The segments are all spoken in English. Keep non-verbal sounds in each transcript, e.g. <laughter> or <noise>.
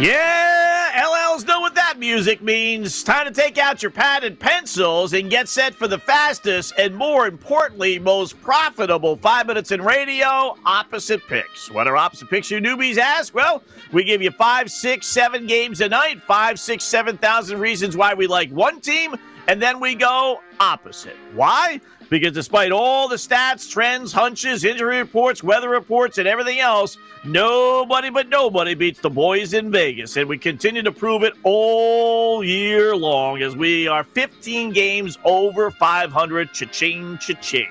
Yeah, LLs know what that music means. Time to take out your pad and pencils and get set for the fastest and, more importantly, most profitable five minutes in radio opposite picks. What are opposite picks, you newbies ask? Well, we give you five, six, seven games a night, five, six, seven thousand reasons why we like one team, and then we go opposite. Why? Because despite all the stats, trends, hunches, injury reports, weather reports, and everything else, nobody but nobody beats the boys in Vegas. And we continue to prove it all year long as we are 15 games over 500. Cha-ching, cha-ching.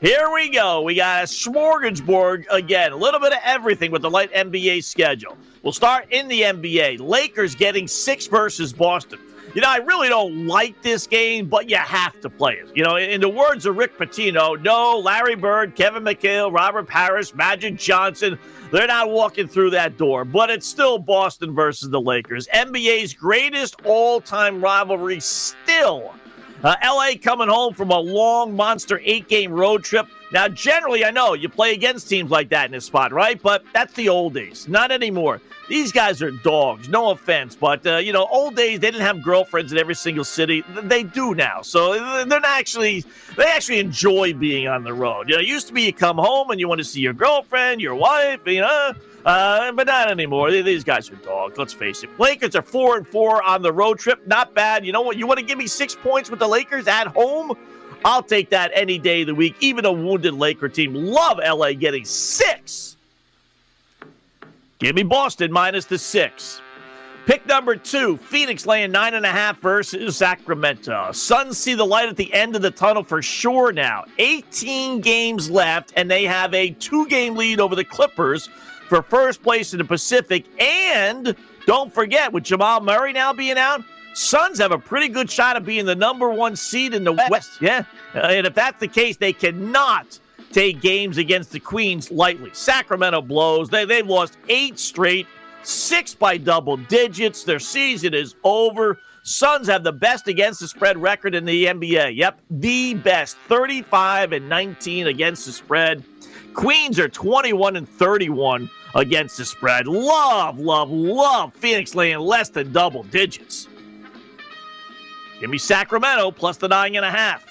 Here we go. We got a smorgasbord again. A little bit of everything with the light NBA schedule. We'll start in the NBA. Lakers getting six versus Boston you know, I really don't like this game, but you have to play it. You know, in the words of Rick Pitino, no, Larry Bird, Kevin McHale, Robert Parish, Magic Johnson, they're not walking through that door. But it's still Boston versus the Lakers. NBA's greatest all time rivalry still. Uh, LA coming home from a long monster eight game road trip. Now, generally, I know you play against teams like that in this spot, right? But that's the old days. Not anymore. These guys are dogs. No offense, but uh, you know, old days they didn't have girlfriends in every single city. They do now, so they're not actually. They actually enjoy being on the road. You know, it used to be you come home and you want to see your girlfriend, your wife, you know. Uh, but not anymore. These guys are dogs. Let's face it. Lakers are four and four on the road trip. Not bad. You know what? You want to give me six points with the Lakers at home? I'll take that any day of the week. Even a wounded Laker team love LA getting six. Give me Boston minus the six. Pick number two, Phoenix laying nine and a half versus Sacramento. Suns see the light at the end of the tunnel for sure now. 18 games left, and they have a two game lead over the Clippers for first place in the Pacific. And don't forget, with Jamal Murray now being out, Suns have a pretty good shot of being the number one seed in the West. Yeah. Uh, and if that's the case, they cannot take games against the Queens lightly. Sacramento blows. They, they've lost eight straight, six by double digits. Their season is over. Suns have the best against the spread record in the NBA. Yep, the best 35 and 19 against the spread. Queens are 21 and 31 against the spread. Love, love, love Phoenix laying less than double digits. Give me Sacramento plus the nine and a half.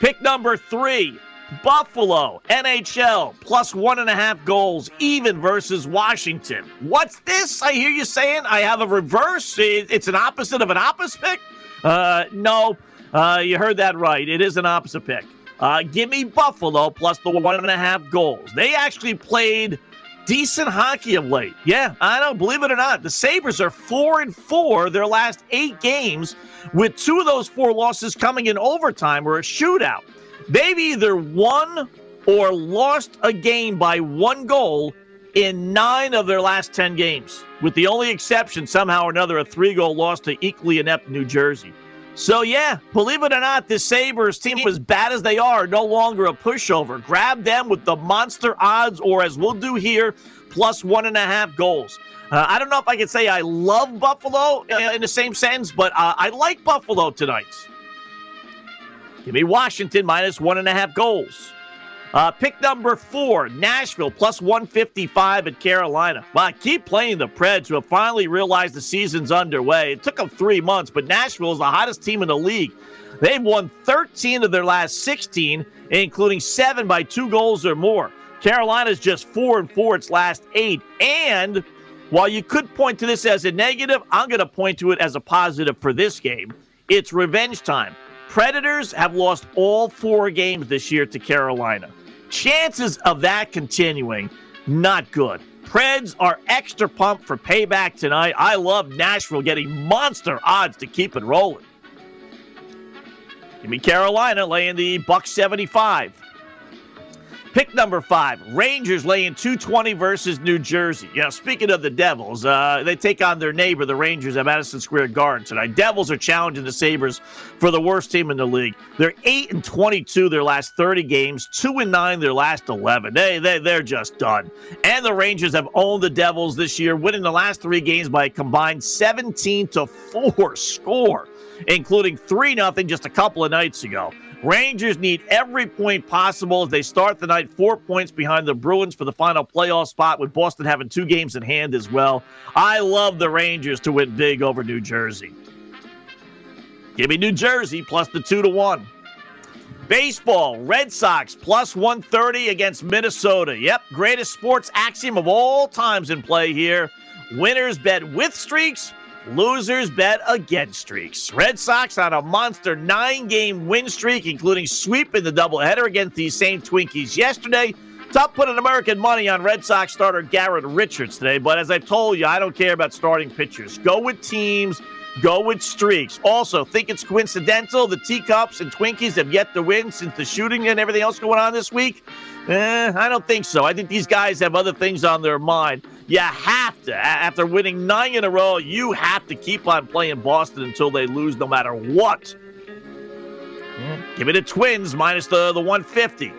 Pick number three. Buffalo, NHL, plus one and a half goals, even versus Washington. What's this? I hear you saying I have a reverse. It's an opposite of an opposite pick? Uh, no, uh, you heard that right. It is an opposite pick. Uh, give me Buffalo plus the one and a half goals. They actually played decent hockey of late. Yeah, I know. Believe it or not, the Sabres are four and four their last eight games, with two of those four losses coming in overtime or a shootout. They've either won or lost a game by one goal in nine of their last 10 games, with the only exception, somehow or another, a three goal loss to equally inept New Jersey. So, yeah, believe it or not, this Sabres team, as bad as they are, no longer a pushover. Grab them with the monster odds, or as we'll do here, plus one and a half goals. Uh, I don't know if I can say I love Buffalo in the same sense, but uh, I like Buffalo tonight. Give me Washington minus one and a half goals. Uh, pick number four, Nashville plus 155 at Carolina. Well, keep playing the Preds, who have finally realized the season's underway. It took them three months, but Nashville is the hottest team in the league. They've won 13 of their last 16, including seven by two goals or more. Carolina's just four and four its last eight. And while you could point to this as a negative, I'm going to point to it as a positive for this game. It's revenge time. Predators have lost all four games this year to Carolina. Chances of that continuing, not good. Preds are extra pumped for payback tonight. I love Nashville getting monster odds to keep it rolling. Give me Carolina laying the buck 75. Pick number five, Rangers laying 220 versus New Jersey. You know, speaking of the Devils, uh, they take on their neighbor, the Rangers, at Madison Square Garden tonight. Devils are challenging the Sabres for the worst team in the league. They're 8 and 22 their last 30 games, 2 and 9 their last 11. They, they, they're just done. And the Rangers have owned the Devils this year, winning the last three games by a combined 17 to 4 score, including 3 0 just a couple of nights ago. Rangers need every point possible as they start the night four points behind the Bruins for the final playoff spot, with Boston having two games in hand as well. I love the Rangers to win big over New Jersey. Give me New Jersey plus the two to one. Baseball, Red Sox plus 130 against Minnesota. Yep, greatest sports axiom of all times in play here. Winners bet with streaks, losers bet against streaks. Red Sox on a monster nine game win streak, including sweeping the doubleheader against these same Twinkies yesterday. Tough putting American money on Red Sox starter Garrett Richards today, but as I've told you, I don't care about starting pitchers. Go with teams Go with streaks. Also, think it's coincidental the teacups and Twinkies have yet to win since the shooting and everything else going on this week? Eh, I don't think so. I think these guys have other things on their mind. You have to. After winning nine in a row, you have to keep on playing Boston until they lose no matter what. Give me the Twins minus the, the 150.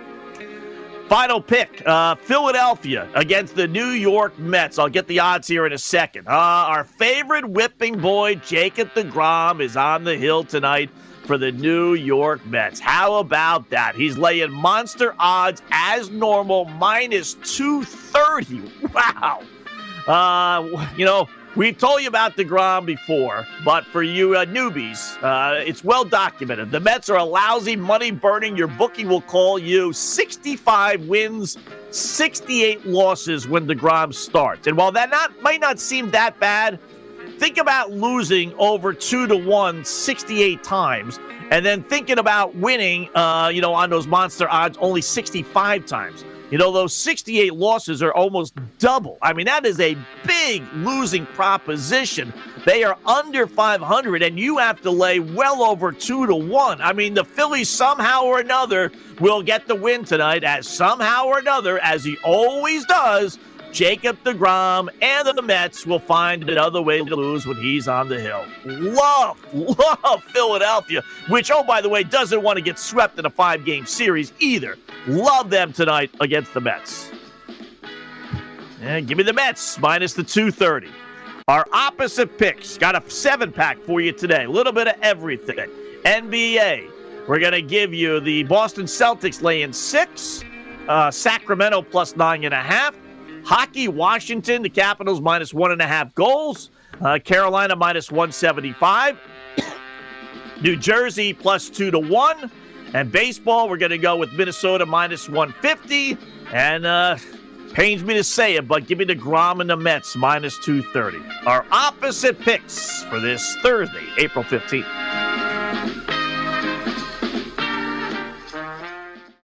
Final pick uh, Philadelphia against the New York Mets. I'll get the odds here in a second. Uh, our favorite whipping boy, Jacob DeGrom, is on the hill tonight for the New York Mets. How about that? He's laying monster odds as normal, minus 230. <laughs> Wow. Uh, you know, We've told you about DeGrom before, but for you uh, newbies, uh, it's well documented. The Mets are a lousy, money burning, your bookie will call you 65 wins, 68 losses when DeGrom starts. And while that not might not seem that bad, think about losing over two to one 68 times and then thinking about winning, uh, you know, on those monster odds only 65 times. You know, those 68 losses are almost double. I mean, that is a big losing proposition. They are under 500, and you have to lay well over two to one. I mean, the Phillies somehow or another will get the win tonight, as somehow or another, as he always does, Jacob DeGrom and the Mets will find another way to lose when he's on the hill. Love, love Philadelphia, which, oh, by the way, doesn't want to get swept in a five game series either. Love them tonight against the Mets. And give me the Mets minus the 230. Our opposite picks got a seven pack for you today. A little bit of everything. NBA, we're going to give you the Boston Celtics laying six, uh, Sacramento plus nine and a half. Hockey, Washington, the Capitals minus one and a half goals. Uh, Carolina minus 175. <coughs> New Jersey plus two to one. And baseball, we're going to go with Minnesota minus 150. And uh, pains me to say it, but give me the Grom and the Mets minus 230. Our opposite picks for this Thursday, April 15th.